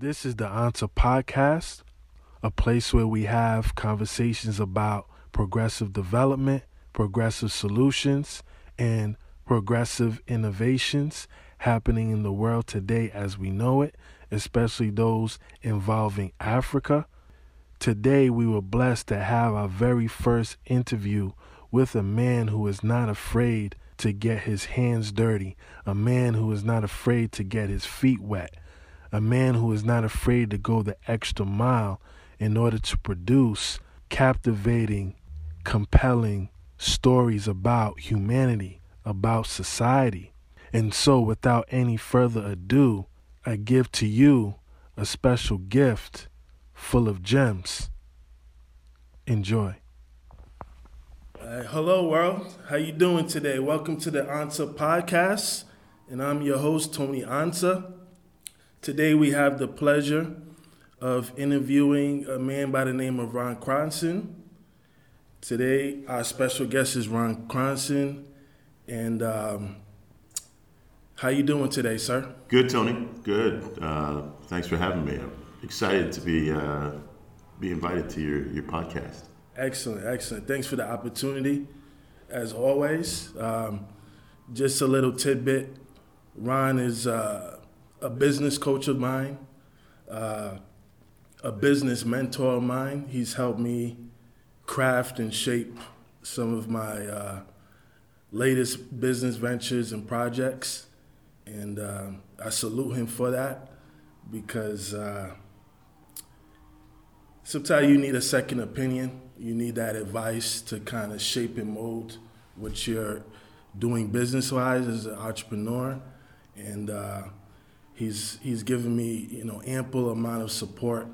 This is the Answer Podcast, a place where we have conversations about progressive development, progressive solutions, and progressive innovations happening in the world today as we know it, especially those involving Africa. Today, we were blessed to have our very first interview with a man who is not afraid to get his hands dirty, a man who is not afraid to get his feet wet, a man who is not afraid to go the extra mile in order to produce captivating, compelling stories about humanity, about society. And so, without any further ado, I give to you a special gift full of gems. Enjoy. Uh, hello, world. How you doing today? Welcome to the Answer Podcast, and I'm your host, Tony Ansa. Today, we have the pleasure of interviewing a man by the name of Ron Cronson. Today, our special guest is Ron Cronson, and um, how you doing today, sir? Good, Tony. Good. Uh, thanks for having me. I'm excited to be uh, be invited to your your podcast. Excellent, excellent. Thanks for the opportunity, as always. Um, just a little tidbit. Ron is uh, a business coach of mine, uh, a business mentor of mine. He's helped me craft and shape some of my uh, latest business ventures and projects, and um, I salute him for that because uh, sometimes you need a second opinion you need that advice to kind of shape and mold what you're doing business wise as an entrepreneur. And uh, he's he's given me you know ample amount of support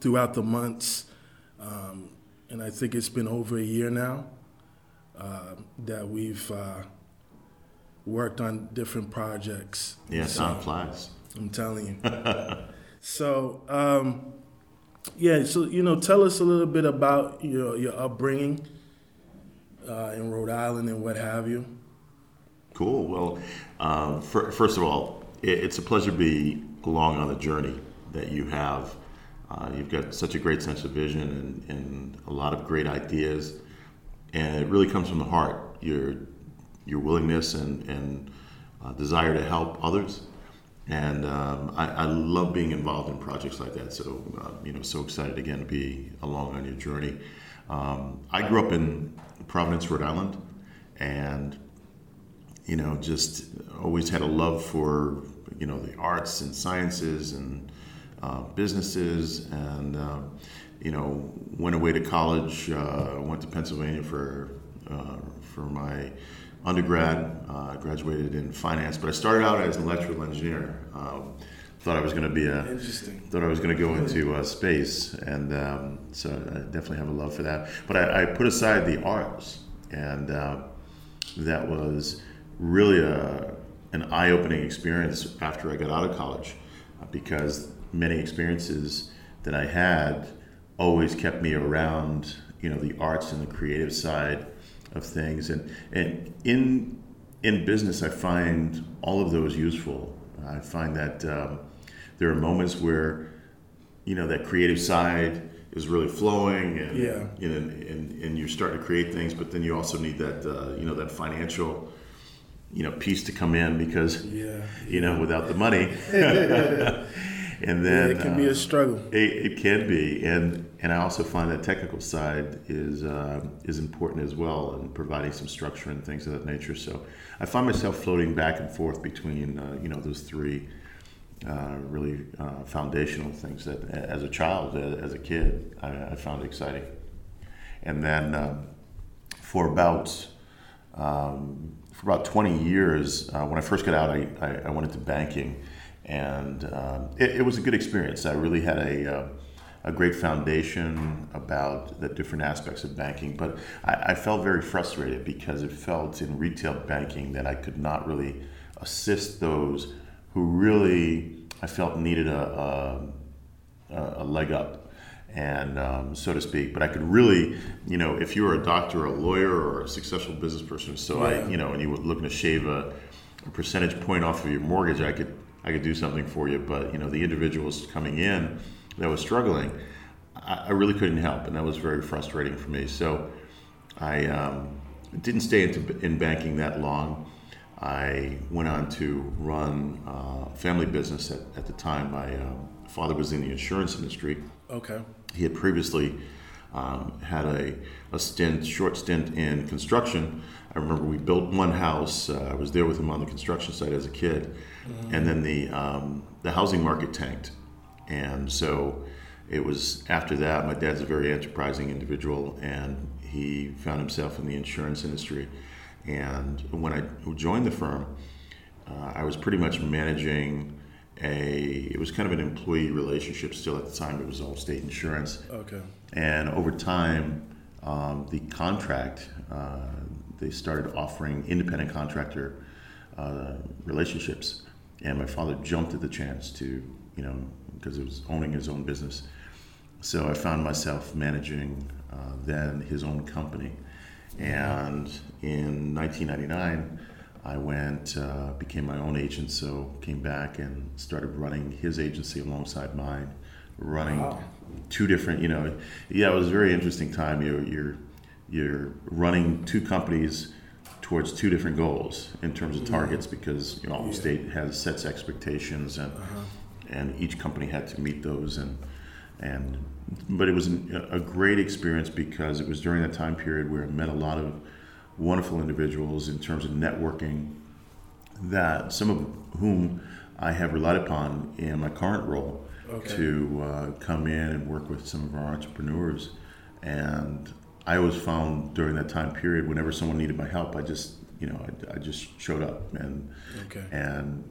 throughout the months, um, and I think it's been over a year now uh, that we've uh, worked on different projects. Yeah, so, flies. I'm telling you. so. Um, yeah, so you know, tell us a little bit about your your upbringing uh, in Rhode Island and what have you. Cool. Well, um, for, first of all, it's a pleasure to be along on the journey that you have. Uh, you've got such a great sense of vision and, and a lot of great ideas, and it really comes from the heart. Your your willingness and and uh, desire to help others and um, I, I, love being involved in projects like that. So, uh, you know, so excited again to be along on your journey. Um, I grew up in Providence, Rhode Island, and you know, just always had a love for you know the arts and sciences and uh, businesses, and uh, you know, went away to college. Uh, went to Pennsylvania for uh, for my undergrad, uh, graduated in finance, but I started out as an electrical engineer. Um, thought I was going to be a interesting. Thought I was going to go into uh, space, and um, so I definitely have a love for that. But I, I put aside the arts, and uh, that was really a an eye-opening experience after I got out of college, uh, because many experiences that I had always kept me around, you know, the arts and the creative side of things. And, and in, in business, I find all of those useful. I find that um, there are moments where, you know, that creative side is really flowing and, yeah. you know, and, and you're starting to create things, but then you also need that, uh, you know, that financial, you know, piece to come in because, yeah. you know, without the money. and then yeah, it can uh, be a uh, struggle. It, it, can be, and and I also find that technical side is uh, is important as well, and providing some structure and things of that nature. So I find myself floating back and forth between uh, you know those three uh, really uh, foundational things that, as a child, as a kid, I, I found exciting, and then um, for about um, for about 20 years, when I first got out, I, I, I went into banking. And um, it, it, was a good experience. I really had a uh, a great foundation about the different aspects of banking, but I, I, felt very frustrated because it felt in retail banking that I could not really assist those who really I felt needed a, a, a leg up, and um, so to speak. But I could really, you know, if you were a doctor, or a lawyer, or a successful business person, so yeah. I, you know, and you were looking to shave a, a percentage point off of your mortgage, I could I could do something for you. But you know, the individuals coming in that was struggling, I, I really couldn't help, and that was very frustrating for me. So I um, didn't stay into, in banking that long. I went on to run a family business at, at the time. My um, father was in the insurance industry. Okay. He had previously um, had a, a stint, short stint in construction. I remember we built one house. Uh, I was there with him on the construction site as a kid, mm-hmm. and then the um, the housing market tanked, and so it was after that. My dad's a very enterprising individual, and he found himself in the insurance industry. And when I joined the firm, uh, I was pretty much managing a. It was kind of an employee relationship still at the time. It was Allstate Insurance. Okay. And over time, um, the contract uh, they started offering independent contractor uh, relationships, and my father jumped at the chance to you know because it was owning his own business. So I found myself managing uh, then his own company, and in 1999. I went, uh, became my own agent, so came back and started running his agency alongside mine, running wow. two different, you know, yeah, it was a very interesting time. You're, you're, you're running two companies towards two different goals in terms of targets because you know, Allstate yeah. has sets expectations and uh-huh. and each company had to meet those and and but it was a great experience because it was during that time period where I met a lot of wonderful individuals in terms of networking that some of whom I have relied upon in my current role okay. to uh, come in and work with some of our entrepreneurs. And I always found during that time period, whenever someone needed my help, I just, you know, I, I just showed up and okay. and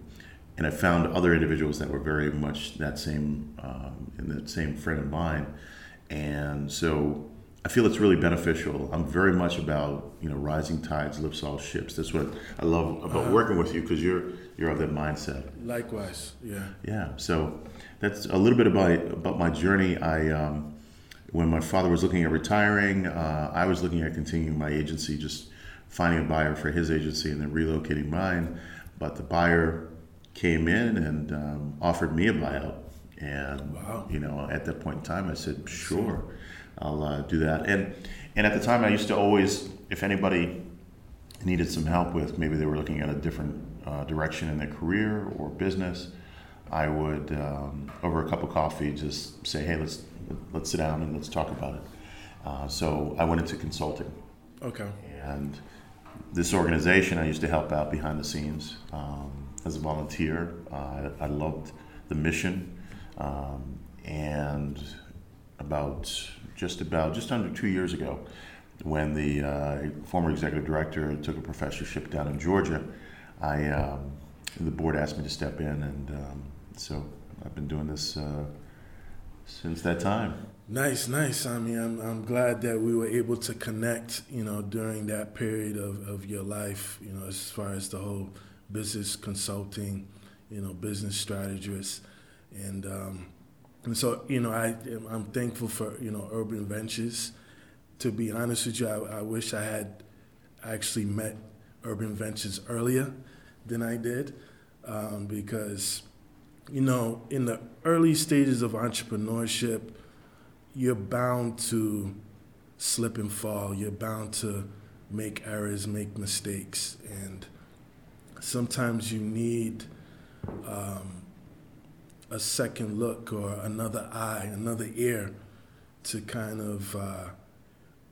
and I found other individuals that were very much that same um, in that same frame of mind. And so I feel it's really beneficial. I'm very much about you know rising tides lifts all ships. That's what I love about uh, working with you because you're you're of that mindset. Likewise, yeah. Yeah. So that's a little bit about about my journey. I um, when my father was looking at retiring, uh, I was looking at continuing my agency, just finding a buyer for his agency and then relocating mine. But the buyer came in and um, offered me a buyout, and wow. you know at that point in time, I said sure. I'll uh, do that. And and at the time, I used to always, if anybody needed some help with, maybe they were looking at a different uh, direction in their career or business, I would um, over a cup of coffee just say, hey, let's let's sit down and let's talk about it. Uh, so I went into consulting. Okay. And this organization, I used to help out behind the scenes um, as a volunteer. Uh, I loved the mission, um, and about just about just under two years ago when the uh, former executive director took a professorship down in Georgia. I um, the board asked me to step in, and um, so I've been doing this uh, since that time. Nice, nice. I mean, I'm, I'm glad that we were able to connect, you know, during that period of, of your life, you know, as far as the whole business consulting, you know, business strategist. And um, and so, you know, I, I'm thankful for, you know, Urban Ventures. To be honest with you, I, I wish I had actually met Urban Ventures earlier than I did um, because, you know, in the early stages of entrepreneurship, you're bound to slip and fall. You're bound to make errors, make mistakes. And sometimes you need um, a second look or another eye, another ear to kind of uh,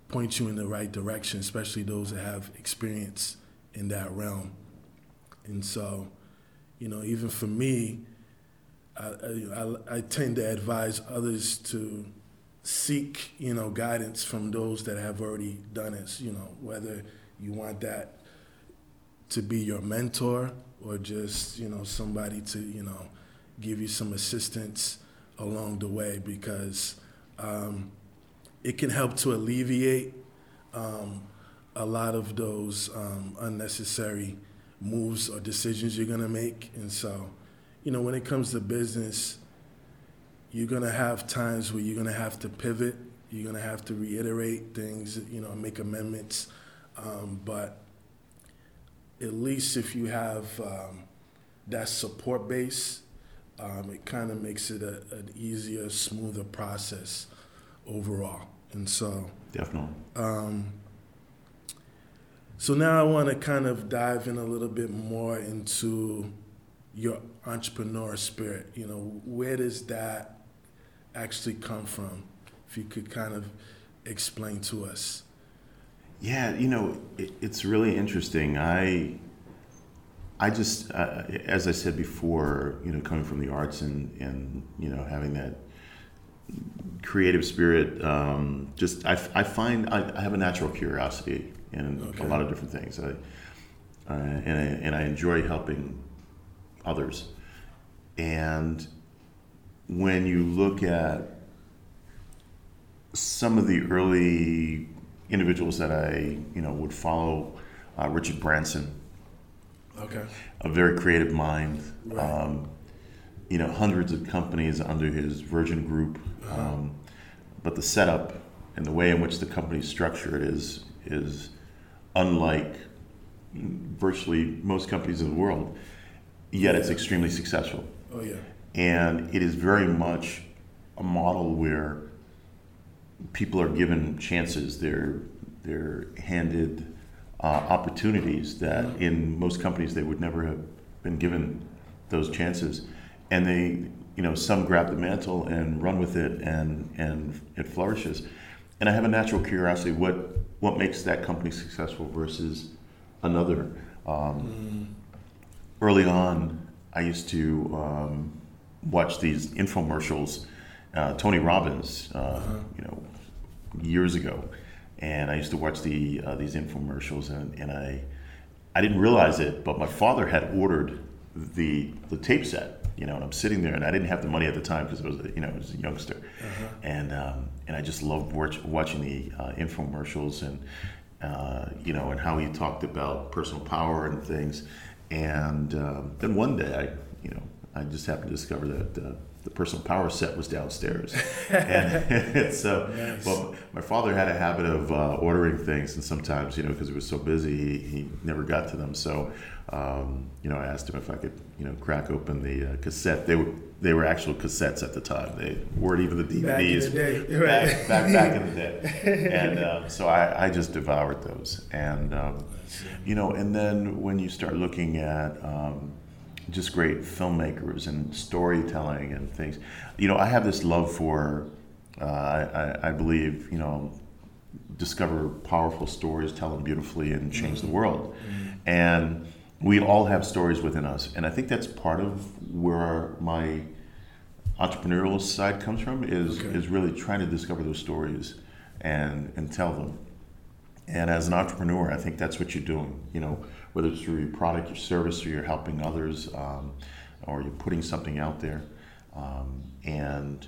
point you in the right direction, especially those that have experience in that realm. And so, you know, even for me, I, I, I tend to advise others to seek, you know, guidance from those that have already done it. You know, whether you want that to be your mentor or just, you know, somebody to, you know, give you some assistance along the way because um, it can help to alleviate um, a lot of those um, unnecessary moves or decisions you're going to make. And so, you know, when it comes to business, you're going to have times where you're going to have to pivot, you're going to have to reiterate things, you know, make amendments. Um, but at least if you have um, that support base, um, it kind of makes it a, an easier, smoother process overall. And so, definitely. Um, so now I want to kind of dive in a little bit more into your entrepreneur spirit. You know, where does that actually come from? If you could kind of explain to us. Yeah, you know, it, it's really interesting. I, I just, uh, as I said before, you know, coming from the arts and and you know having that creative spirit, um, just I, I find I, I, have a natural curiosity in okay. a lot of different things. I, uh, and I, and I enjoy helping others. And when you look at some of the early individuals that I, you know, would follow, uh, Richard Branson. Okay. A very creative mind. Right. Um, you know, hundreds of companies under his Virgin Group. Uh-huh. Um, but the setup and the way in which the company is structured is is unlike virtually most companies in the world. Yet it's extremely successful. Oh yeah. And it is very much a model where people are given chances. They're they're handed uh, opportunities that in most companies they would never have been given those chances, and they you know some grab the mantle and run with it, and and it flourishes. And I have a natural curiosity what what makes that company successful versus another. Um, mm. Early on, I used to um, watch these infomercials. Uh, Tony Robbins, uh, uh-huh. you know, years ago, and I used to watch the uh, these infomercials, and, and I I didn't realize it, but my father had ordered the the tape set, you know, and I'm sitting there, and I didn't have the money at the time because I was a, you know I was a youngster, uh-huh. and um, and I just loved watch, watching the uh, infomercials and uh, you know and how he talked about personal power and things, and um, then one day I you know I just happened to discover that uh, the personal power set was downstairs. and so, nice. well, my father had a habit of uh, ordering things, and sometimes, you know, because he was so busy, he, he never got to them. So, um, you know, I asked him if I could, you know, crack open the uh, cassette. They were they were actual cassettes at the time. They weren't even the DVDs. Back, back, back, back, in the day. And um, so I, I just devoured those. And, um, you know, and then when you start looking at, um, just great filmmakers and storytelling and things. You know, I have this love for, uh, I, I, believe, you know, discover powerful stories, tell them beautifully, and change the world. Mm-hmm. And we all have stories within us. And I think that's part of where my entrepreneurial side comes from is, okay. is really trying to discover those stories and, and tell them. And as an entrepreneur, I think that's what you're doing. You know, whether it's through your product, your service, or you're helping others, um, or you're putting something out there. Um, and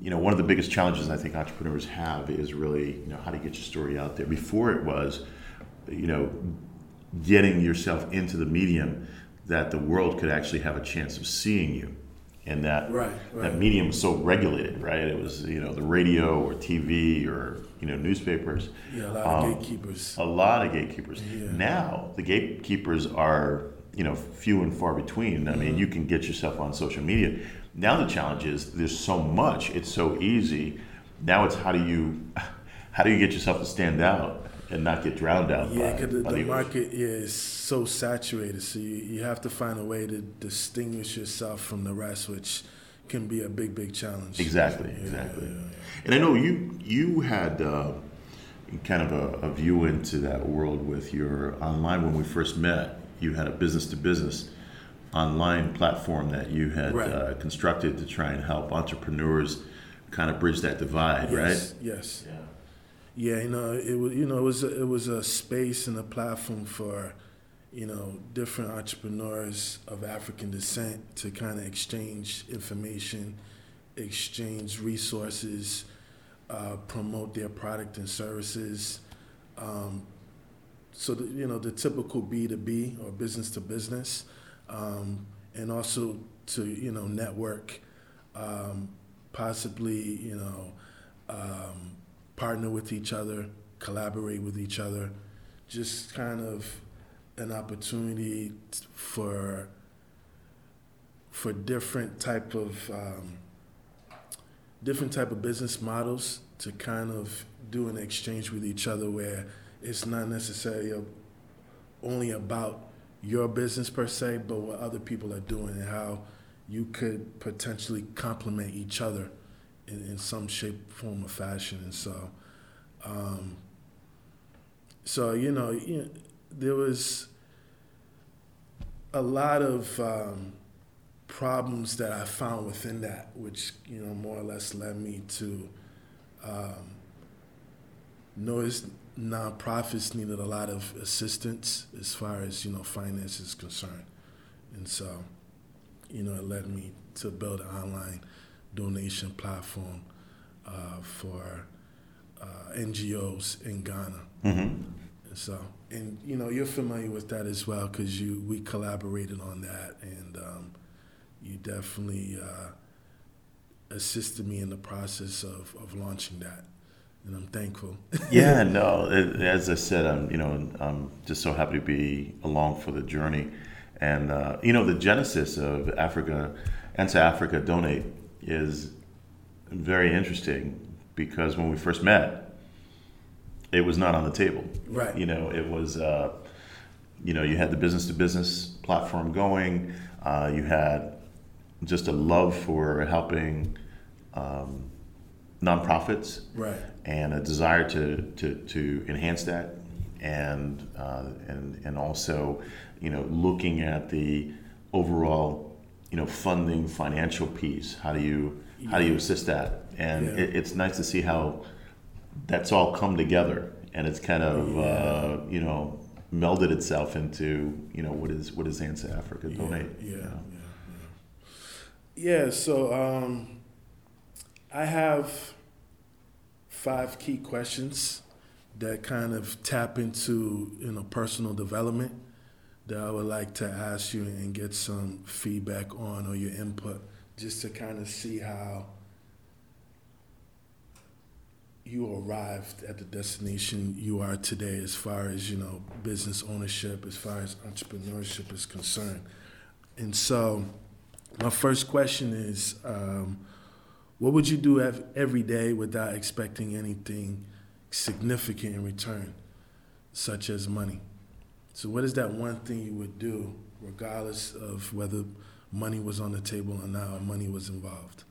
you know, one of the biggest challenges I think entrepreneurs have is really, you know, how to get your story out there. Before it was, you know, getting yourself into the medium that the world could actually have a chance of seeing you and that right, right. that medium was so regulated, right? It was you know the radio or TV or you know newspapers. Yeah, a lot of um, gatekeepers. A lot of gatekeepers. Yeah. Now the gatekeepers are you know few and far between. I mm-hmm. mean, you can get yourself on social media. Now the challenge is there's so much. It's so easy. Now it's how do you how do you get yourself to stand out and not get drowned out. Yeah, because the, the market is so saturated, so you, you have to find a way to distinguish yourself from the rest, which can be a big, big challenge. Exactly, yeah, exactly. Yeah, yeah. And I know you you had uh, kind of a, a, view into that world with your online when we first met. You had a business to business online platform that you had right. uh, constructed to try and help entrepreneurs kind of bridge that divide, yes, right? Yes. Yeah. Yeah, you know, it was you know it was a, it was a space and a platform for you know different entrepreneurs of African descent to kind of exchange information, exchange resources, uh, promote their product and services. Um, so the, you know the typical B two B or business to business, um, and also to you know network, um, possibly you know. Partner with each other, collaborate with each other, just kind of an opportunity for for different type of um, different type of business models to kind of do an exchange with each other where it's not necessarily only about your business per se, but what other people are doing and how you could potentially complement each other in, in some shape, form, or fashion. And so, um, so you know, you know, there was a lot of um, problems that I found within that, which you know more or less led me to um, notice nonprofits needed a lot of assistance as far as you know finance is concerned, and so you know it led me to build an online donation platform uh, for uh, NGOs in Ghana. Mm-hmm. So, and you know, you're familiar with that as well because you we collaborated on that, and um, you definitely uh, assisted me in the process of, of launching that, and I'm thankful. yeah, no, it, as I said, I'm you know I'm just so happy to be along for the journey, and uh, you know the genesis of Africa, Answer Africa Donate is very interesting because when we first met, it was not on the table. Right. You know, it was. Uh, you know, you had the business to business platform going. Uh, you had just a love for helping um, nonprofits, right, and a desire to to, to enhance that, and uh, and and also, you know, looking at the overall, you know, funding financial piece. How do you how do you assist that? And Yeah. it, it's nice to see how that's all come together, and it's kind of uh, you know melded itself into you know what is what is Answer Africa yeah, Donate. yeah, you yeah, know? yeah. Yeah, So um, I have five key questions that kind of tap into you know personal development that I would like to ask you and get some feedback on or your input, just to kind of see how you arrived at the destination you are today as far as you know business ownership as far as entrepreneurship is concerned. And so my first question is um, what would you do every day without expecting anything significant in return such as money so what is that one thing you would do regardless of whether money was on the table or not or money was involved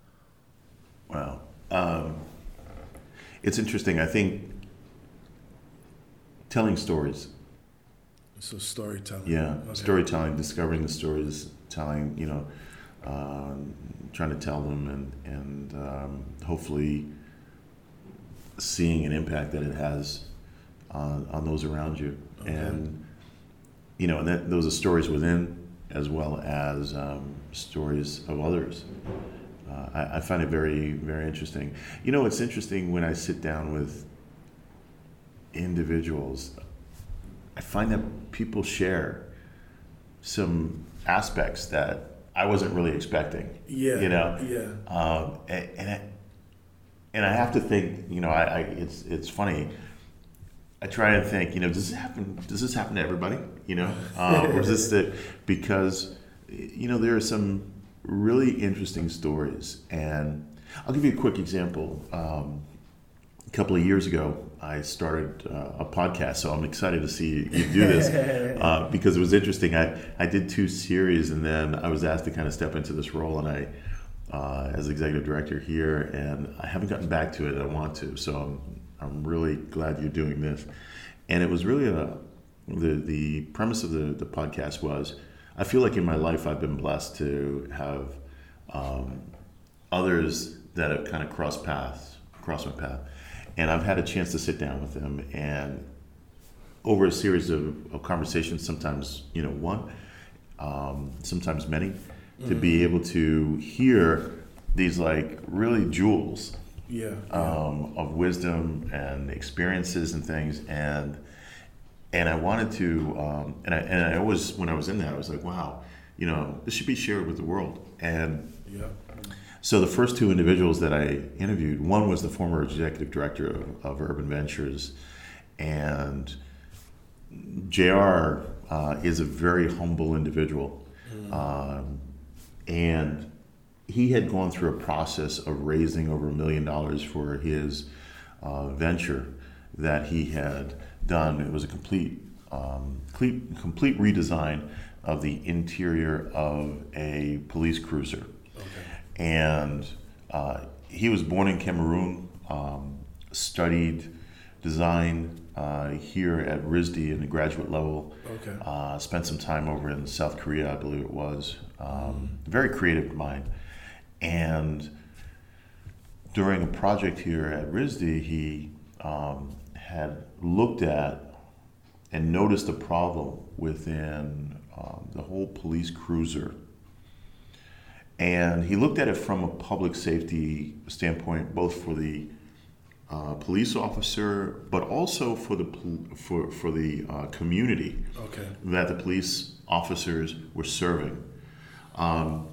Wow. Um, it's interesting. I think telling stories, so storytelling yeah, Okay. storytelling, discovering the stories, telling, you know, um, trying to tell them, and and um, hopefully seeing an impact that it has on on those around you, Okay. and you know, and that those are stories within as well as um, stories of others. Uh, I, I find it very, very interesting. You know, it's interesting when I sit down with individuals, I find that people share some aspects that I wasn't really expecting. yeah You know, yeah um, and and I, and I have to think. You know, I, I it's it's funny. I try and think. You know, does this happen? Does this happen to everybody? You know, uh, or is this the because you know there are some really interesting stories, and I'll give you a quick example. Um, a couple of years ago, I started uh, a podcast, so I'm excited to see you do this uh, because it was interesting. I, I did two series, and then I was asked to kind of step into this role, and I, uh, as executive director here, and I haven't gotten back to it. I want to, so I'm, I'm really glad you're doing this. And it was really a the the premise of the the podcast was I feel like in my life I've been blessed to have um, others that have kind of crossed paths, crossed my path, and I've had a chance to sit down with them and over a series of, of conversations, sometimes you know one, um, sometimes many, to be able to hear these like really jewels yeah, um, of wisdom and experiences and things. And and I wanted to um, and I and I always when I was in that I was like wow you know this should be shared with the world. And yeah, so the first two individuals that I interviewed one was the former executive director of, of Urban Ventures. And JR uh, is a very humble individual. Um, and he had gone through a process of raising over a million dollars for his uh, venture that he had done. It was a complete, um, complete, complete redesign of the interior of a police cruiser. Okay. And uh, he was born in Cameroon, um, studied design uh, here at RISD in the graduate level. Okay. Uh, spent some time over in South Korea, I believe it was. Um, very creative mind. And during a project here at RISD, he um, had looked at and noticed a problem within um, the whole police cruiser. And he looked at it from a public safety standpoint, both for the uh, police officer, but also for the for for the uh, community okay. that the police officers were serving. Um,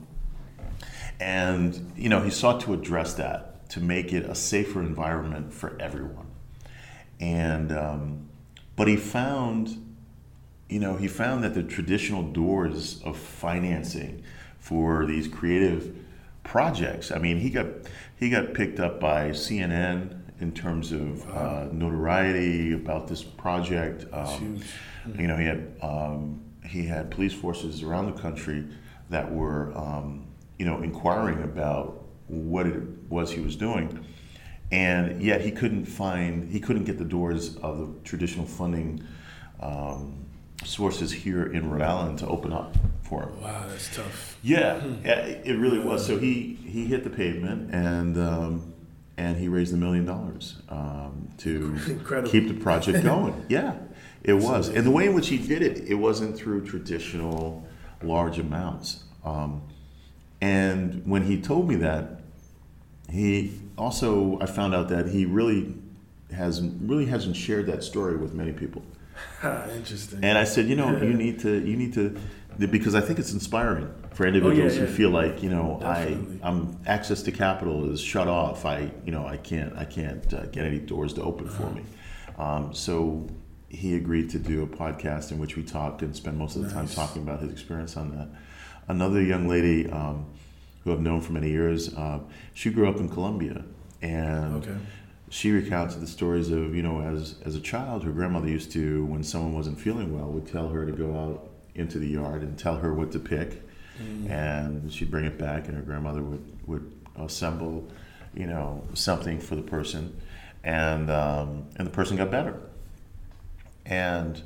and you know, he sought to address that to make it a safer environment for everyone. And um, but he found, you know, he found that the traditional doors of financing for these creative projects. I mean, he got he got picked up by CNN in terms of uh, notoriety about this project. Um, you know, he had um, he had police forces around the country that were um, you know, inquiring about what it was he was doing. And yet he couldn't find, he couldn't get the doors of the traditional funding um, sources here in Rhode Island to open up for him. Wow, that's tough. Yeah, it really was. So he, he hit the pavement and, um, and he raised a million dollars um, to Incredible. keep the project going. yeah, it was. And the way in which he did it, it wasn't through traditional large amounts. Um, and when he told me that, he also I found out that he really has really hasn't shared that story with many people. Interesting. And I said, you know, yeah. you need to you need to because I think it's inspiring for individuals oh, yeah, yeah. who feel like you know Definitely. I I'm access to capital is shut off. I you know I can't I can't uh, get any doors to open uh-huh. for me. Um, so he agreed to do a podcast in which we talked and spend most of the nice. time talking about his experience on that another young lady um, who I've known for many years. Uh, she grew up in Colombia, and okay. she recounts the stories of you know as as a child, her grandmother used to when someone wasn't feeling well would tell her to go out into the yard and tell her what to pick, mm. and she'd bring it back, and her grandmother would would assemble, you know, something for the person, and um, and the person got better, and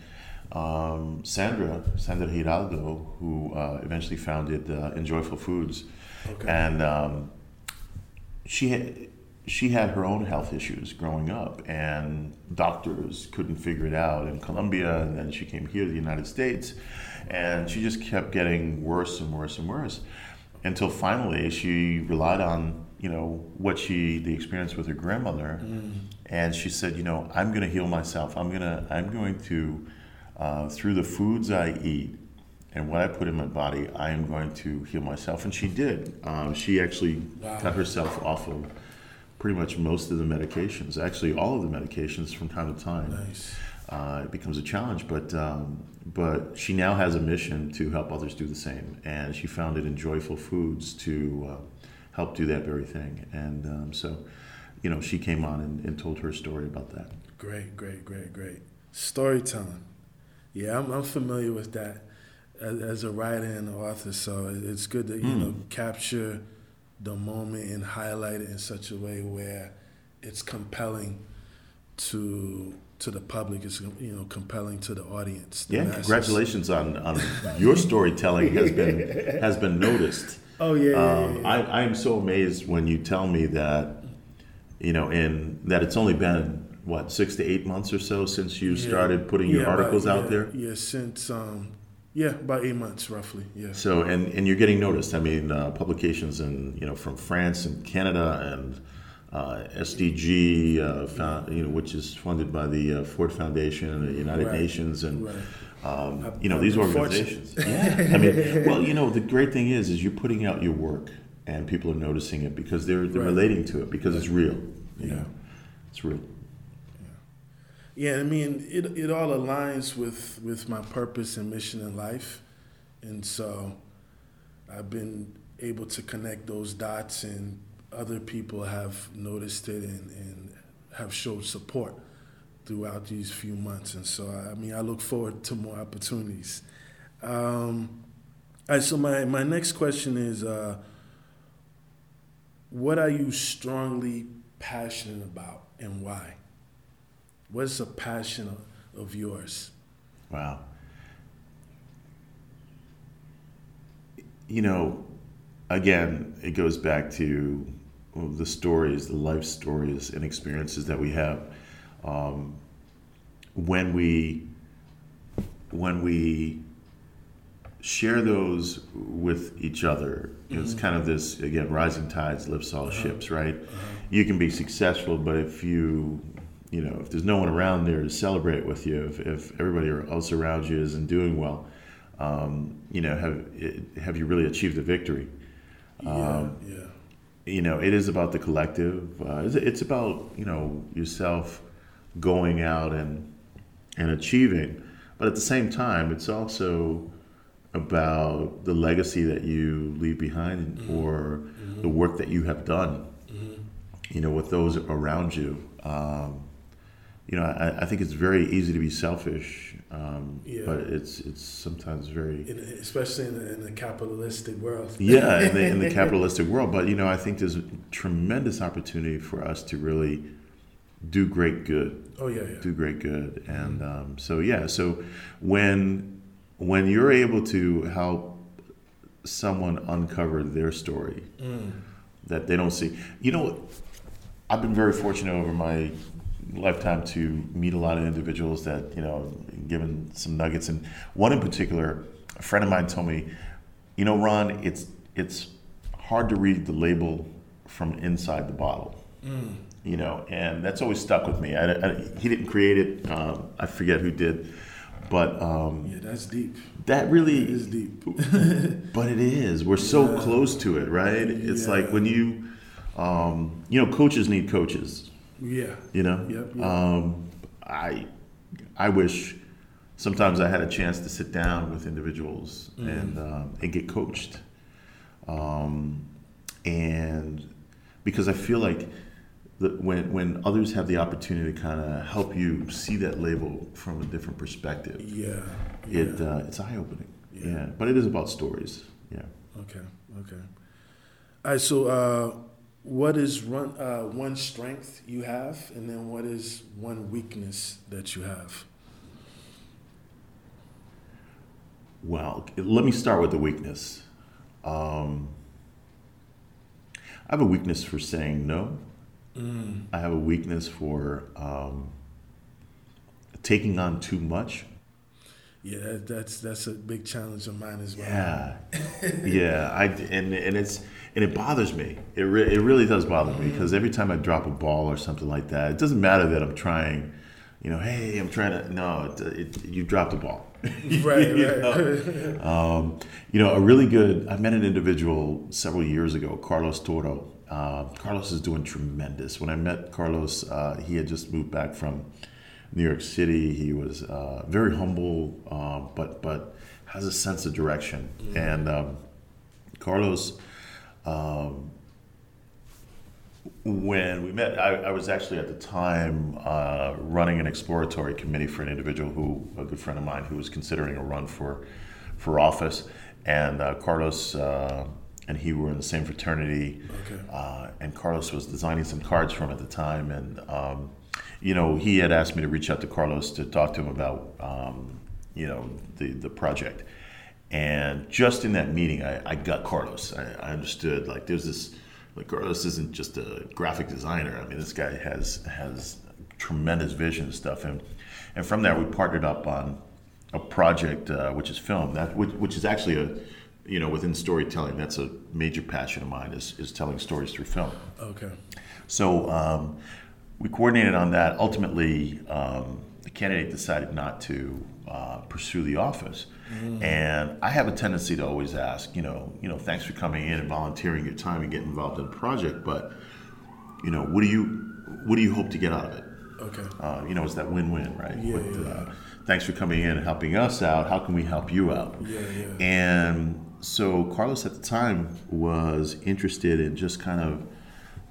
um, Sandra, Sandra Giraldo, who uh, eventually founded uh, Enjoyful Foods, okay. and um, she had she had her own health issues growing up, and doctors couldn't figure it out in Colombia, and then she came here to the United States, and she just kept getting worse and worse and worse, until finally she relied on you know what she the experience with her grandmother, mm. and she said, you know, I'm going to heal myself. I'm gonna I'm going to uh, through the foods I eat and what I put in my body, I am going to heal myself. And she did. Um, she actually wow. cut herself off of pretty much most of the medications, actually all of the medications from time to time. Nice. Uh, it becomes a challenge, but um, but she now has a mission to help others do the same, and she founded Enjoyful Foods to uh, help do that very thing. And um, so, you know, she came on and, and told her story about that. Great, great, great, great storytelling. Yeah, I'm, I'm familiar with that as, as, a writer and author. So it's good to you mm. know capture the moment and highlight it in such a way where it's compelling to to the public. It's you know compelling to the audience. The yeah, masses. congratulations on, on your storytelling has been has been noticed. Oh yeah, um, yeah, yeah. I, I am so amazed when you tell me that you know in that it's only been what six to eight months or so since you yeah. started putting your articles out there. Yeah, since um, yeah, about eight months roughly. Yeah. So and and you're getting noticed. I mean, uh, publications in you know from France and Canada and. Uh, SDG, uh, found, you know, which is funded by the uh, Ford Foundation and the United right. Nations, and right. um, you know these organizations. yeah, I mean, well, you know, the great thing is, is you're putting out your work, and people are noticing it because they're they're right. relating to it because it's real. You yeah, know, it's real. Yeah, I mean, it, it all aligns with, with my purpose and mission in life. And so I've been able to connect those dots, and other people have noticed it and, and have showed support throughout these few months. And so, I mean, I look forward to more opportunities. Um, all right, so my, my next question is uh, what are you strongly passionate about and why? What's a passion of, of yours? Wow. You know, again, it goes back to the stories, the life stories and experiences that we have. Um, when we when we share those with each other. Mm-hmm. It's kind of this again, rising tides lifts all uh-huh. ships, right? Uh-huh. You can be successful, but if you you know if there's no one around there to celebrate with you, if, if everybody else around you isn't doing well, um, you know, have have you really achieved a victory? Yeah, um, yeah. You know, it is about the collective. Uh, it's, it's about you know yourself going out and and achieving, but at the same time, it's also about the legacy that you leave behind mm-hmm. or mm-hmm. the work that you have done mm-hmm. you know with those around you um, you know I, I, think it's very easy to be selfish um, yeah. but it's it's sometimes very in, especially in the, in the, capitalistic world yeah in the, in the capitalistic world but you know I think there's a tremendous opportunity for us to really do great good oh yeah, yeah. do great good and mm-hmm. um, so yeah so when when you're able to help someone uncover their story mm. that they don't see, you know, I've been very fortunate over my lifetime to meet a lot of individuals that you know, given some nuggets, and one in particular, a friend of mine told me, you know, Ron, it's it's hard to read the label from inside the bottle. Mm. You know, and that's always stuck with me. I, I, he didn't create it. Um, I forget who did but um, yeah, that's deep. That really is deep. but it is. We're so close to it, right? It's yeah. like when you, um, you know, coaches need coaches. Yeah. You know. Yep. yep. Um, I, I wish sometimes I had a chance to sit down with individuals mm-hmm. and um, and get coached, um, and because I feel like that when when others have the opportunity to kind of help you see that label from a different perspective. Yeah, yeah. it uh, it's eye opening. Yeah. yeah. but it is about stories. Yeah. Okay. Okay. All right. So, uh, what is one uh, one strength you have, and then what is one weakness that you have? Well, let me start with the weakness. Um, I have a weakness for saying no. Mm. I have a weakness for um, taking on too much. Yeah, that, that's that's a big challenge of mine as well. Yeah, yeah. I and and it's and it bothers me. It re- it really does bother me because every time I drop a ball or something like that, it doesn't matter that I'm trying. You know, hey, I'm trying to. No, it, it, you dropped the ball. right, you right. um, you know, a really good. I met an individual several years ago, Carlos Toro, uh, Carlos is doing tremendous. When I met Carlos, uh, he had just moved back from New York City. He was uh, very humble, uh, but but has a sense of direction. Mm-hmm. And um, Carlos, um, when we met, I, I, was actually at the time uh, running an exploratory committee for an individual who, a good friend of mine, who was considering a run for for office. And uh, Carlos and he were in the same fraternity. Okay. Uh, and Carlos was designing some cards for him at the time, and um, you know he had asked me to reach out to Carlos to talk to him about um, you know the the project. And just in that meeting, I, I got Carlos. I, I, understood like there's this like Carlos isn't just a graphic designer. I mean, this guy has has tremendous vision and stuff. And and from there, we partnered up on a project uh, which is film that which, which is actually a you know, within storytelling, that's a major passion of mine is, is telling stories through film. Okay. So um, we coordinated on that. Ultimately, um, the candidate decided not to uh, pursue the office. Mm. And I have a tendency to always ask, you know, you know, thanks for coming in and volunteering your time and getting involved in the project, but you know, what do you what do you hope to get out of it? Okay. Uh, you know, it's that win-win, right? Yeah, With, yeah. Uh, thanks for coming in and helping us out. How can we help you out? Yeah, yeah. And so Carlos at the time was interested in just kind of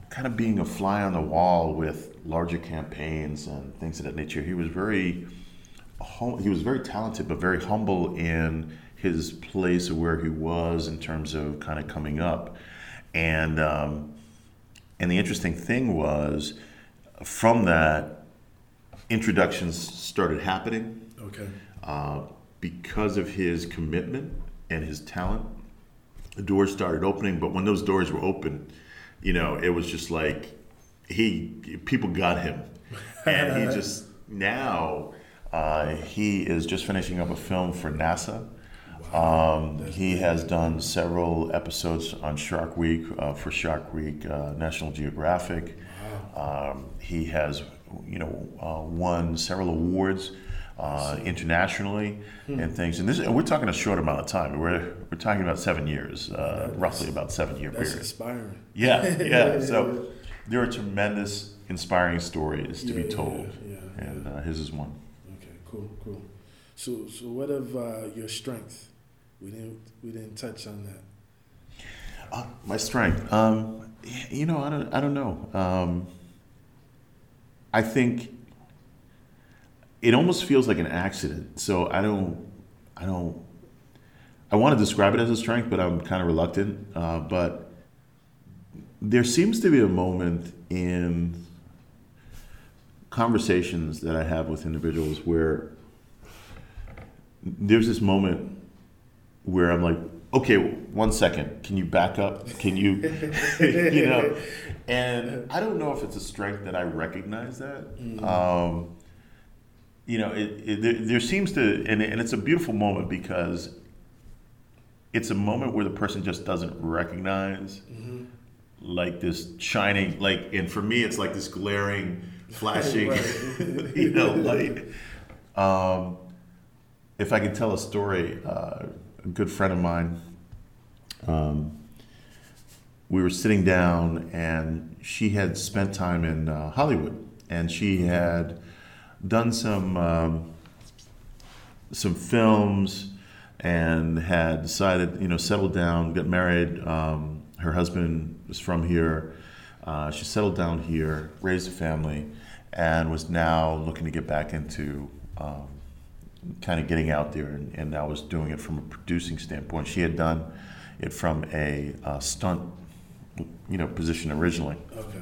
kind of being a fly on the wall with larger campaigns and things of that nature. He was very he was very talented, but very humble in his place of where he was in terms of kind of coming up. And um, and the interesting thing was, from that, introductions started happening. Okay. Uh, because of his commitment and his talent, the doors started opening. But when those doors were open, you know, it was just like he people got him, and he just now uh, he is just finishing up a film for NASA. Um, he has done several episodes on Shark Week uh, for Shark Week uh, National Geographic. Um, he has, you know, uh, won several awards uh, internationally hmm. and things. And this, and we're talking a short amount of time. We're we're talking about seven years, uh, roughly about seven year that's period. inspiring. Yeah, yeah. So there are tremendous, inspiring stories to yeah, be told, yeah, yeah, and uh, his is one. Cool, cool. So, so what of uh, your strength? We didn't we didn't touch on that. Uh, my strength, um, you know, I don't I don't know. Um, I think it almost feels like an accident. So I don't, I don't, I want to describe it as a strength, but I'm kind of reluctant. Uh, but there seems to be a moment in conversations that I have with individuals where there's this moment where I'm like, okay, one second, can you back up? Can you, you know? And I don't know if it's a strength that I recognize that. Mm-hmm. Um, you know, it, it there, there, seems to, and, and it's a beautiful moment because it's a moment where the person just doesn't recognize mm-hmm. like this shining, like, and for me, it's like this glaring, flashing, you know, light. Um, if I could tell a story, uh, a good friend of mine, um, we were sitting down and she had spent time in uh, Hollywood and she had done some um, some films and had decided, you know, settled down, got married. Um, her husband was from here. Uh, she settled down here, raised a family, and was now looking to get back into um, kind of getting out there. And, and now was doing it from a producing standpoint. She had done it from a uh, stunt, you know, position originally. Okay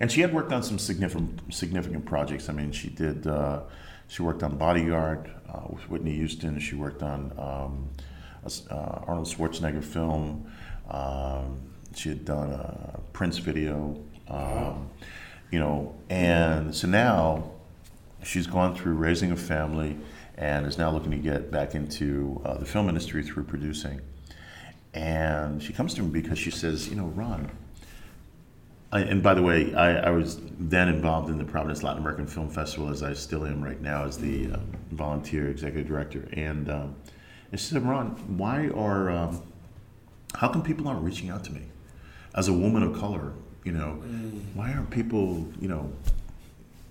and she had worked on some significant significant projects. I mean, she did. Uh, she worked on Bodyguard uh, with Whitney Houston. She worked on um, a, uh, Arnold Schwarzenegger film. Um, she had done a Prince video. Um, you know, and so now she's gone through raising a family and is now looking to get back into uh, the film industry through producing. And she comes to me because she says, you know, Ron, I, and by the way, I, I, was then involved in the Providence Latin American Film Festival, as I still am right now, as the uh, volunteer executive director. And, um, she said, Ron, why are, um, how come people aren't reaching out to me? As a woman of color, you know, mm. why aren't people, you know,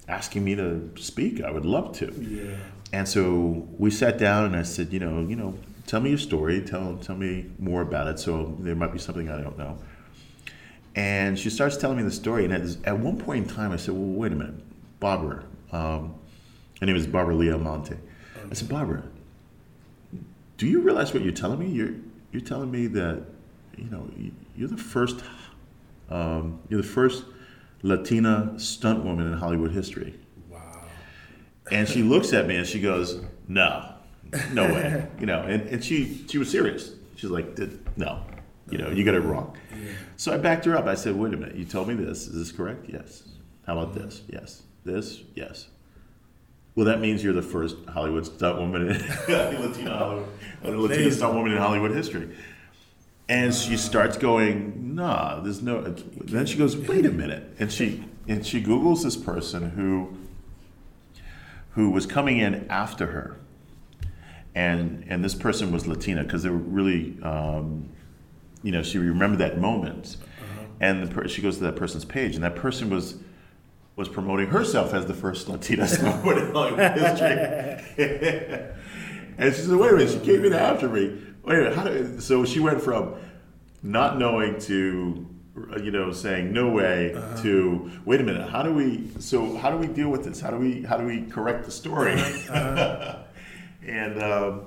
asking me to speak? I would love to. Yeah. And so we sat down and I said, you know, you know, tell me your story, tell, tell me more about it. So there might be something I don't know. And she starts telling me the story. And at, at one point in time, I said, Well, wait a minute, Barbara. Um, her name is Barbara Lee Almonte. I said, Barbara, do you realize what you're telling me? You're, you're telling me that, you know, you're the first, um, you're the first Latina stunt woman in Hollywood history. Wow. And she looks at me and she goes, No, no way. you know, and, and she, she was serious. She's like, No, you know, you got it wrong. Yeah. So I backed her up. I said, wait a minute, you told me this. Is this correct? Yes. How about this? Yes. This? Yes. Well, that means you're the first Hollywood stunt woman in Latino Hollywood, Latina stunt woman in Hollywood history. And she starts going, nah, there's no. Then she goes, wait a minute, and she and she Google's this person who who was coming in after her, and and this person was Latina because they were really um, you know, she remembered that moment. Uh-huh. And the per- she goes to that person's page, and that person was was promoting herself as the first Latina snowboarder in history. and she said, "Wait a minute!" She came in after me. Wait a minute. How do, so she went from not knowing to you know saying no way uh-huh. to wait a minute how do we so how do we deal with this how do we how do we correct the story uh-huh. uh-huh. and um,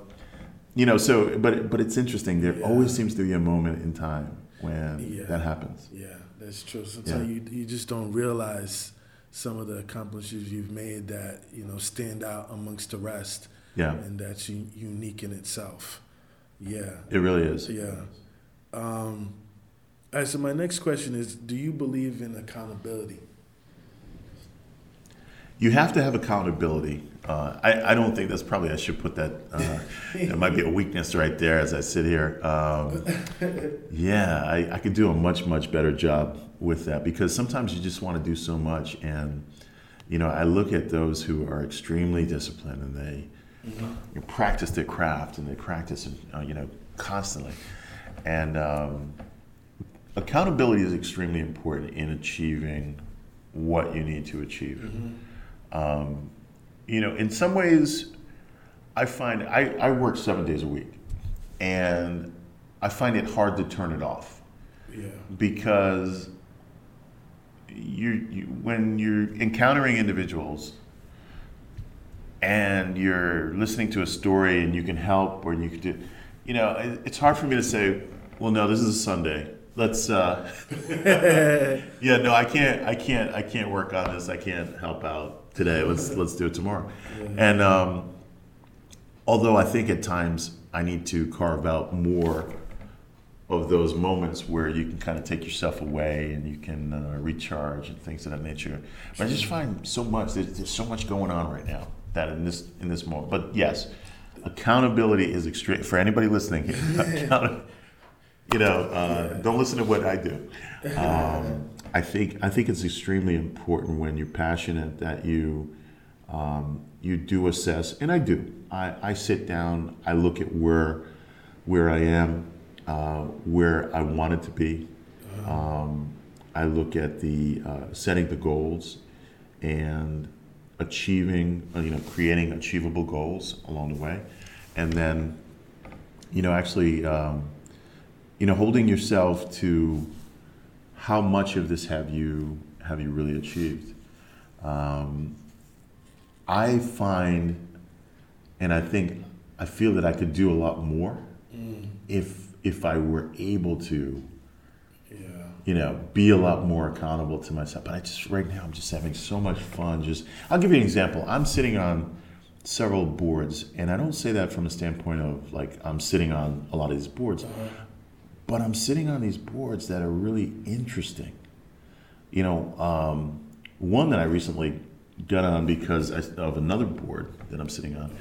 you know so but but it's interesting there yeah. always seems to be a moment in time when yeah. that happens yeah that's true sometimes yeah. you, you just don't realize some of the accomplishments you've made that you know stand out amongst the rest. Yeah, and that's unique in itself. Yeah, it really is. Yeah. Um, all right. So my next question is: Do you believe in accountability? You have to have accountability. Uh, I, I, don't think that's probably I should put that. Uh, that might be a weakness right there as I sit here. Um, yeah, I, I could do a much much better job with that because sometimes you just want to do so much and you know i look at those who are extremely disciplined and they mm-hmm. practice their craft and they practice uh, you know constantly and um, accountability is extremely important in achieving what you need to achieve mm-hmm. um, you know in some ways i find I, I work seven days a week and i find it hard to turn it off yeah. because you, you when you're encountering individuals and you're listening to a story and you can help or you can do you know it's hard for me to say well no this is a sunday. Let's uh yeah no i can't i can't i can't work on this. I can't help out today. Let's let's do it tomorrow. And um although i think at times i need to carve out more of those moments where you can kind of take yourself away and you can uh, recharge and things of that nature. But I just find so much there's, there's, so much going on right now that in this in this moment. But yes, accountability is extreme for anybody listening. Here. you know, uh, don't listen to what I do. Um, I think I think it's extremely important when you're passionate that you um, you do assess, and I do. I, I sit down, I look at where where I am uh, where I wanted to be. Um, I look at the uh, setting the goals and achieving, you know, creating achievable goals along the way, and then, you know, actually, um, you know, holding yourself to how much of this have you have you really achieved. Um, I find, and I think I feel that I could do a lot more mm. if if I were able to. You know, be a lot more accountable to myself. But I just right now I'm just having so much fun. Just I'll give you an example. I'm sitting on several boards, and I don't say that from a standpoint of like I'm sitting on a lot of these boards, but I'm sitting on these boards that are really interesting. You know, um, one that I recently got on because of another board that I'm sitting on.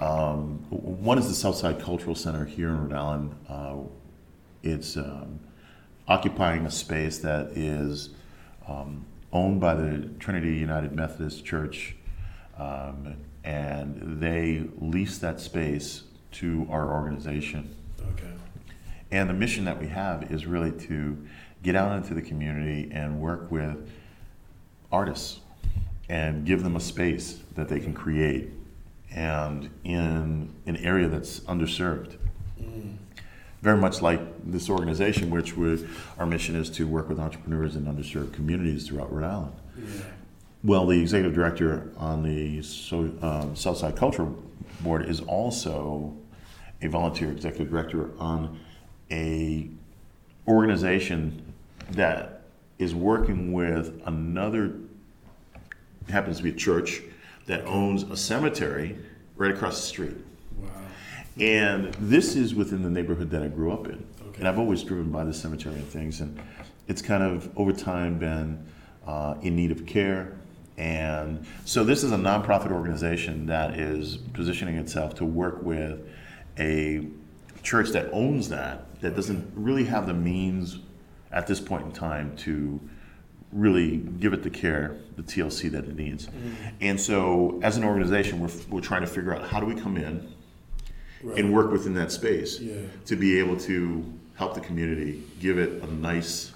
Um, one is the Southside Cultural Center here in Rhode Island. Uh, it's um, occupying a space that is um, owned by the Trinity United Methodist Church, um, and they lease that space to our organization. Okay. And the mission that we have is really to get out into the community and work with artists and give them a space that they can create and in an area that's underserved. Mm. Very much like this organization, which we, our mission is to work with entrepreneurs in underserved communities throughout Rhode Island. Yeah. Well, the executive director on the so, um, Southside Cultural Board is also a volunteer executive director on a organization that is working with another happens to be a church that owns a cemetery right across the street. And this is within the neighborhood that I grew up in. Okay. And I've always driven by the cemetery and things. And it's kind of over time been uh, in need of care. And so this is a nonprofit organization that is positioning itself to work with a church that owns that, that doesn't really have the means at this point in time to really give it the care, the TLC that it needs. Mm-hmm. And so, as an organization, we're, we're trying to figure out how do we come in right. and work within that space yeah. to be able to help the community, give it a nice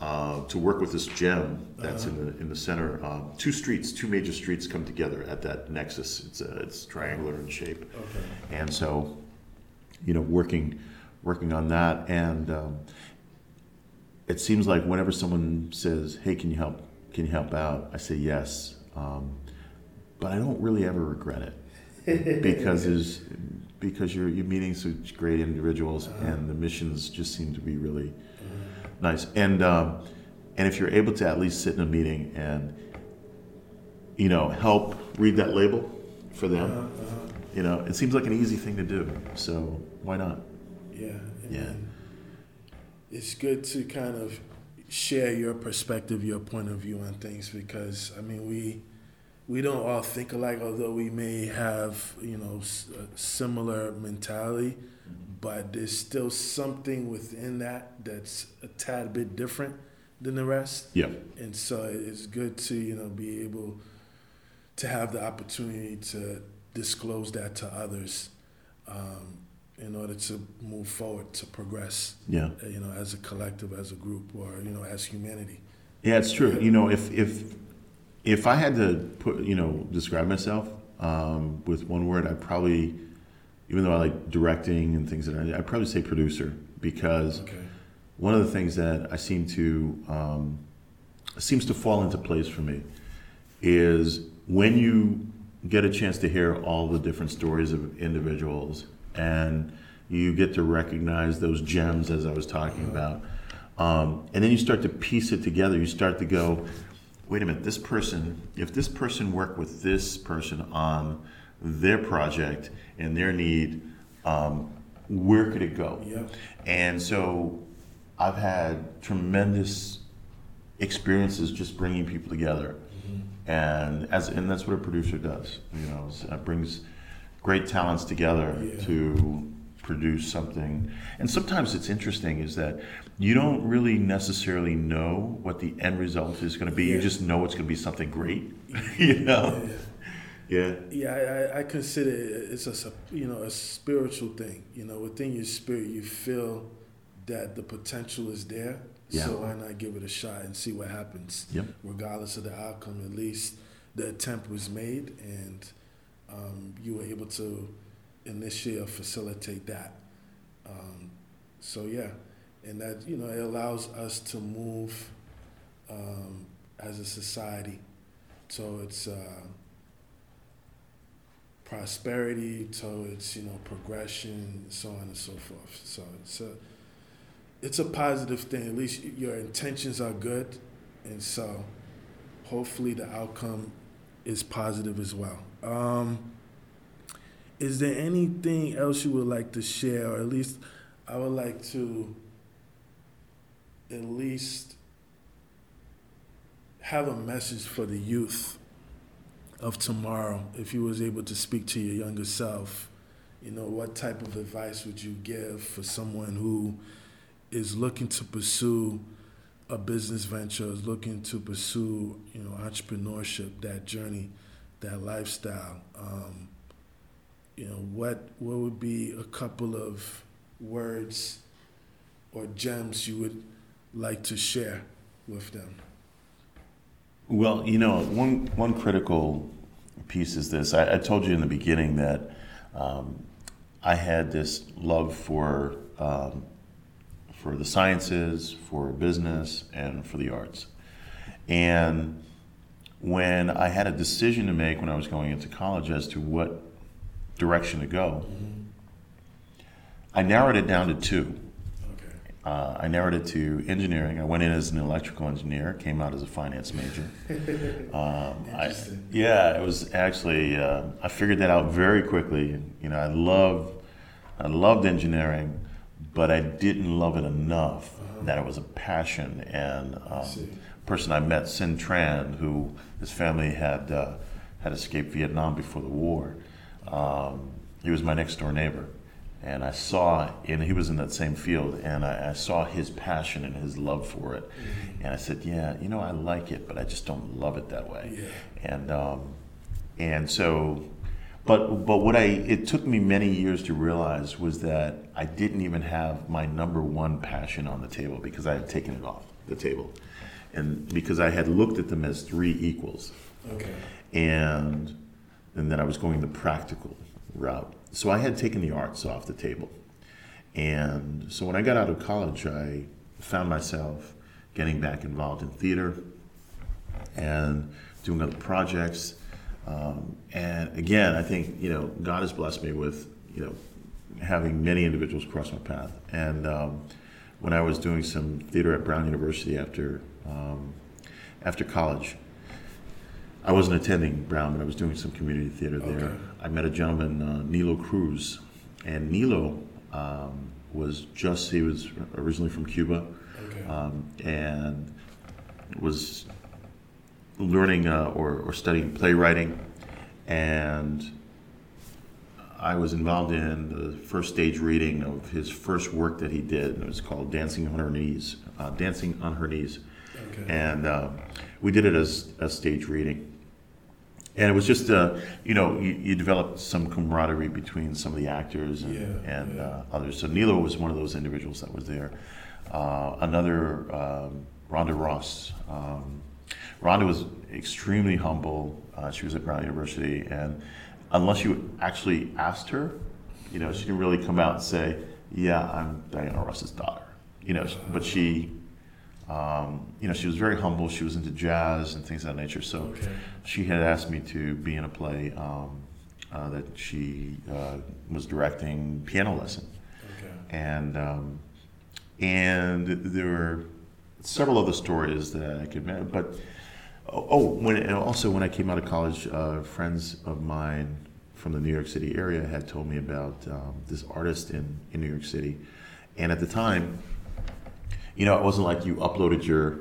uh, to work with this gem that's in the in the center. Um, two streets, two major streets come together at that nexus. It's uh, it's triangular in shape, Okay. and so you know working working on that and um, it seems like whenever someone says hey can you help can you help out i say yes um, but i don't really ever regret it because there's because you're you're meeting such great individuals and the missions just seem to be really nice and um, and if you're able to at least sit in a meeting and you know help read that label for them Uh-huh. you know, it seems like an easy thing to do. So why not? Yeah. Yeah. It's good to kind of share your perspective, your point of view on things because I mean we we don't all think alike, although we may have you know a similar mentality, but there's still something within that that's a tad bit different than the rest. Yeah. And so it's good to, you know, be able to have the opportunity to disclose that to others um, in order to move forward, to progress, Yeah. uh, you know, as a collective, as a group, or, you know, as humanity. Yeah, it's true. You know, if if if I had to put, you know, describe myself um, with one word, I'd probably, even though I like directing and things that I, I'd probably say producer because Okay. one of the things that I seem to um, seems to fall into place for me is when you get a chance to hear all the different stories of individuals and you get to recognize those gems as I was talking about, um, and then you start to piece it together. You start to go, wait a minute, this person, if this person worked with this person on their project and their need, um, where could it go? Yeah. And so I've had tremendous experiences just bringing people together. And as and that's what a producer does, you know, uh, brings great talents together Yeah. to produce something. And sometimes it's interesting is that you don't really necessarily know what the end result is going to be. You just know it's going to be something great, you know. Yeah. Yeah, I, I, I consider it- it's a you know a spiritual thing. You know, within your spirit, you feel that the potential is there. Yeah. So why not give it a shot and see what happens? Yep. Regardless of the outcome, at least the attempt was made, and um, you were able to initiate or facilitate that. Um, so yeah, and that you know it allows us to move um, as a society. Towards. Uh, prosperity towards you know progression so on and so forth. So it's a it's a positive thing. At least your intentions are good and so hopefully the outcome is positive as well. Um, is there anything else you would like to share or at least i would like to at least have a message for the youth of tomorrow, if you was able to speak to your younger self, you know, what type of advice would you give for someone who is looking to pursue a business venture, is looking to pursue, you know, entrepreneurship, that journey, that lifestyle? Um, you know, what what would be a couple of words or gems you would like to share with them? Well, you know, one one critical piece is this. I, I told you in the beginning that um, I had this love for um, for the sciences, for business, and for the arts. And when I had a decision to make when I was going into college as to what direction to go, I narrowed it down to two. Uh, I narrowed it to engineering. I went in as an electrical engineer, came out as a finance major. Um, I, yeah, it was actually. Uh, I figured that out very quickly. You know, I love, I loved engineering, but I didn't love it enough that it was a passion. And um, person I met, Sin Tran, who his family had uh, had escaped Vietnam before the war. Um, he was my next door neighbor, and I saw, and he was in that same field, and I, I saw his passion and his love for it, and I said, yeah, you know, I like it, but I just don't love it that way, Yeah. and um, and so. But, but what I it took me many years to realize was that I didn't even have my number one passion on the table because I had taken it off. the table, and because I had looked at them as three equals, Okay. and and then I was going the practical route. So I had taken the arts off the table, and so when I got out of college, I found myself getting back involved in theater and doing other projects. Um, and again, I think you know God has blessed me with you know having many individuals cross my path. And um, when I was doing some theater at Brown University after um, after college, I wasn't attending Brown, but I was doing some community theater there. Okay. I met a gentleman, uh, Nilo Cruz, and Nilo um, was just he was originally from Cuba Okay. um, and was learning uh, or, or studying playwriting. And I was involved in the first stage reading of his first work that he did. and It was called Dancing on Her Knees. Uh, Dancing on Her Knees. Okay. And uh, we did it as a stage reading. And it was just, uh, you know, you, you developed some camaraderie between some of the actors and, Yeah, and yeah. Uh, others. So Nilo was one of those individuals that was there. Uh, another, um, Rhonda Ross. Um, Rhonda was extremely humble. Uh, she was at Brown University, and unless you actually asked her, you know, she didn't really come out and say, "Yeah, I'm Diana Ross's daughter." You know, but she, um, you know, she was very humble. She was into jazz and things of that nature. So Okay. she had asked me to be in a play um, uh, that she uh, was directing piano lesson Okay. and um, and there were several other stories that I could mention. But oh, oh, when and also when I came out of college, uh, friends of mine from the New York City area had told me about um, this artist in in New York City, and at the time, you know, it wasn't like you uploaded your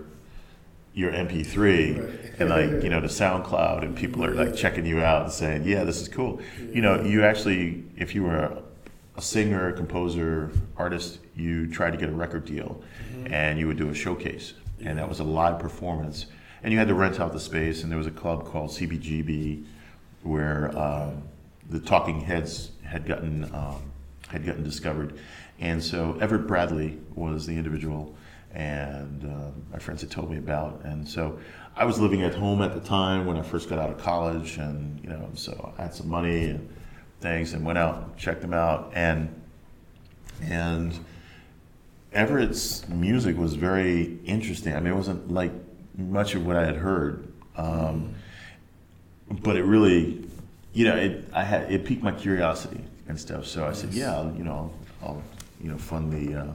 your MP3 Right. and like you know to SoundCloud and people are like checking you out and saying, yeah, this is cool. You know, you actually, if you were a, a singer, composer, artist, you tried to get a record deal, and you would do a showcase, and that was a live performance, and you had to rent out the space, and there was a club called CBGB, where um, the Talking Heads had gotten um, had gotten discovered, and so Everett Bradley was the individual, and uh, my friends had told me about, and so I was living at home at the time when I first got out of college, and you know, so I had some money and things, and went out, and checked them out, and and Everett's music was very interesting. I mean, it wasn't like much of what I had heard, um, but it really, you know, it I had it piqued my curiosity and stuff. So I said, yeah, you know, I'll, I'll you know fund the uh,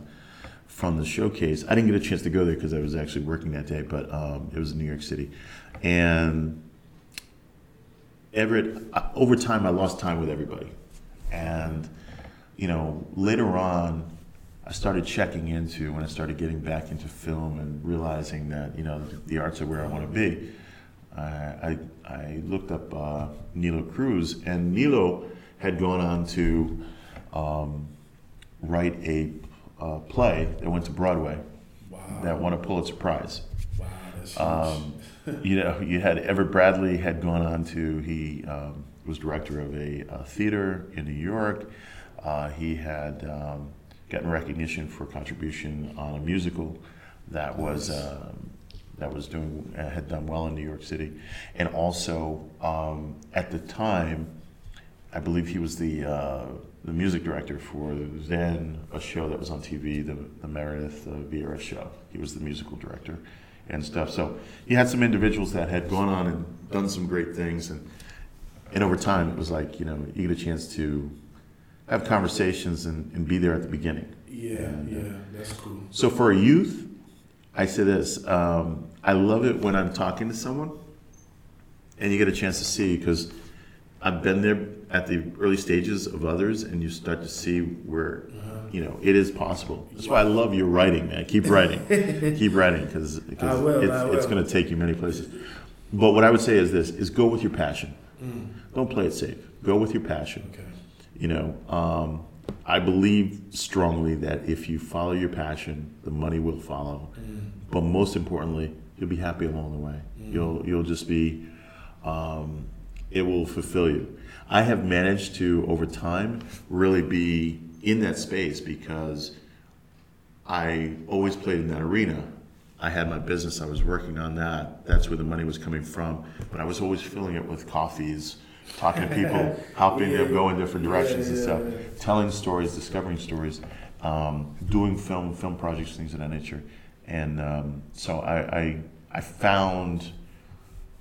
fund the showcase. I didn't get a chance to go there because I was actually working that day, but um, it was in New York City, and Everett. Over time, I lost time with everybody, and you know, later on, I started checking into when I started getting back into film and realizing that you know the arts are where I want to be. I, I, I looked up uh, Nilo Cruz, and Nilo had gone on to um, write a uh, play that went to Broadway Wow. that won a Pulitzer Prize. Wow. That's huge. Um, you know, you had Everett Bradley had gone on to he um, was director of a, uh theater in New York. Uh, he had um, gotten recognition for contribution on a musical that was um, that was doing uh, had done well in New York City, and also um, at the time, I believe he was the uh, the music director for then a show that was on TV, the, the Meredith uh, Vieira show. He was the musical director and stuff. So he had some individuals that had gone on and done some great things, and and over time it was like you know you get a chance to have conversations and, and be there at the beginning. yeah. Yeah. That's cool. So for a youth, I say this: um, I love it when I'm talking to someone, and you get a chance to see because I've been there at the early stages of others, and you start to see where you know it is possible. That's why I love your writing, man. Keep writing, keep writing, because it's, it's going to take you many places. But what I would say is this: is go with your passion. Don't play it safe. Go with your passion. Okay. You know, um, I believe strongly that if you follow your passion, the money will follow. But most importantly, you'll be happy along the way. You'll you'll just be, um, it will fulfill you. I have managed to over time really be in that space because I always played in that arena. I had my business. I was working on that. That's where the money was coming from. But I was always filling it with coffees, talking to people, helping them go in different directions and stuff, telling stories, discovering stories, um, doing film, film projects, things of that nature. And um, so I, I, I found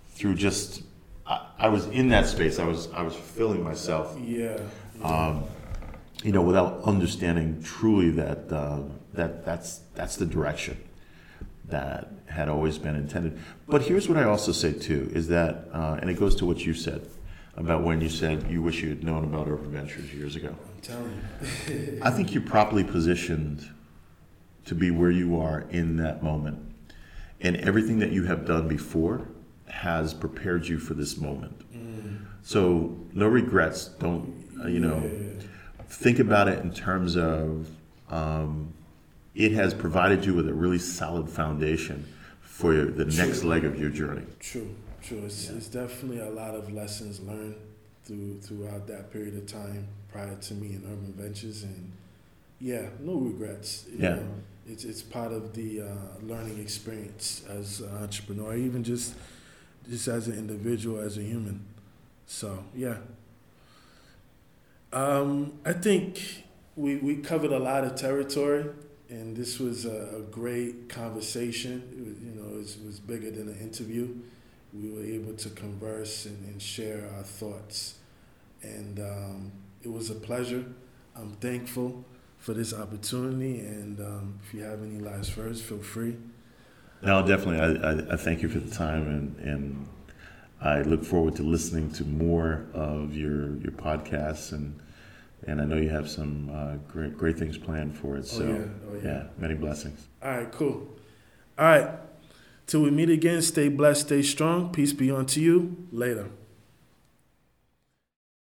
through just I, I was in that space. I was I was fulfilling myself. Yeah. Um, you know, without understanding truly that uh, that that's that's the direction that had always been intended. But here's what I also say too is that, uh, and it goes to what you said about when you said you wish you had known about Urban Ventures years ago. I'm telling you. I think you're properly positioned to be where you are in that moment, and everything that you have done before has prepared you for this moment. Mm. So no regrets. Don't uh, you know? Yeah. Think about it in terms of um, it has provided you with a really solid foundation for your, the next leg of your journey. True, true. It's, it's definitely a lot of lessons learned through throughout that period of time prior to me in Urban Ventures, and yeah, no regrets. You Yeah. know, it's it's part of the uh, learning experience as an entrepreneur, even just just as an individual, as a human. So yeah. Um, I think we, we covered a lot of territory, and this was a, a great conversation. Was, you know, it was, it was bigger than an interview. We were able to converse and, and share our thoughts, and um, it was a pleasure. I'm thankful for this opportunity, and um, if you have any last words, feel free. No, definitely. I, I, I thank you for the time, and, and I look forward to listening to more of your your podcasts, and and I know you have some uh, great great things planned for it. So oh yeah, oh yeah. many blessings. All right, cool. All right. Till we meet again, stay blessed, stay strong. Peace be unto you. Later.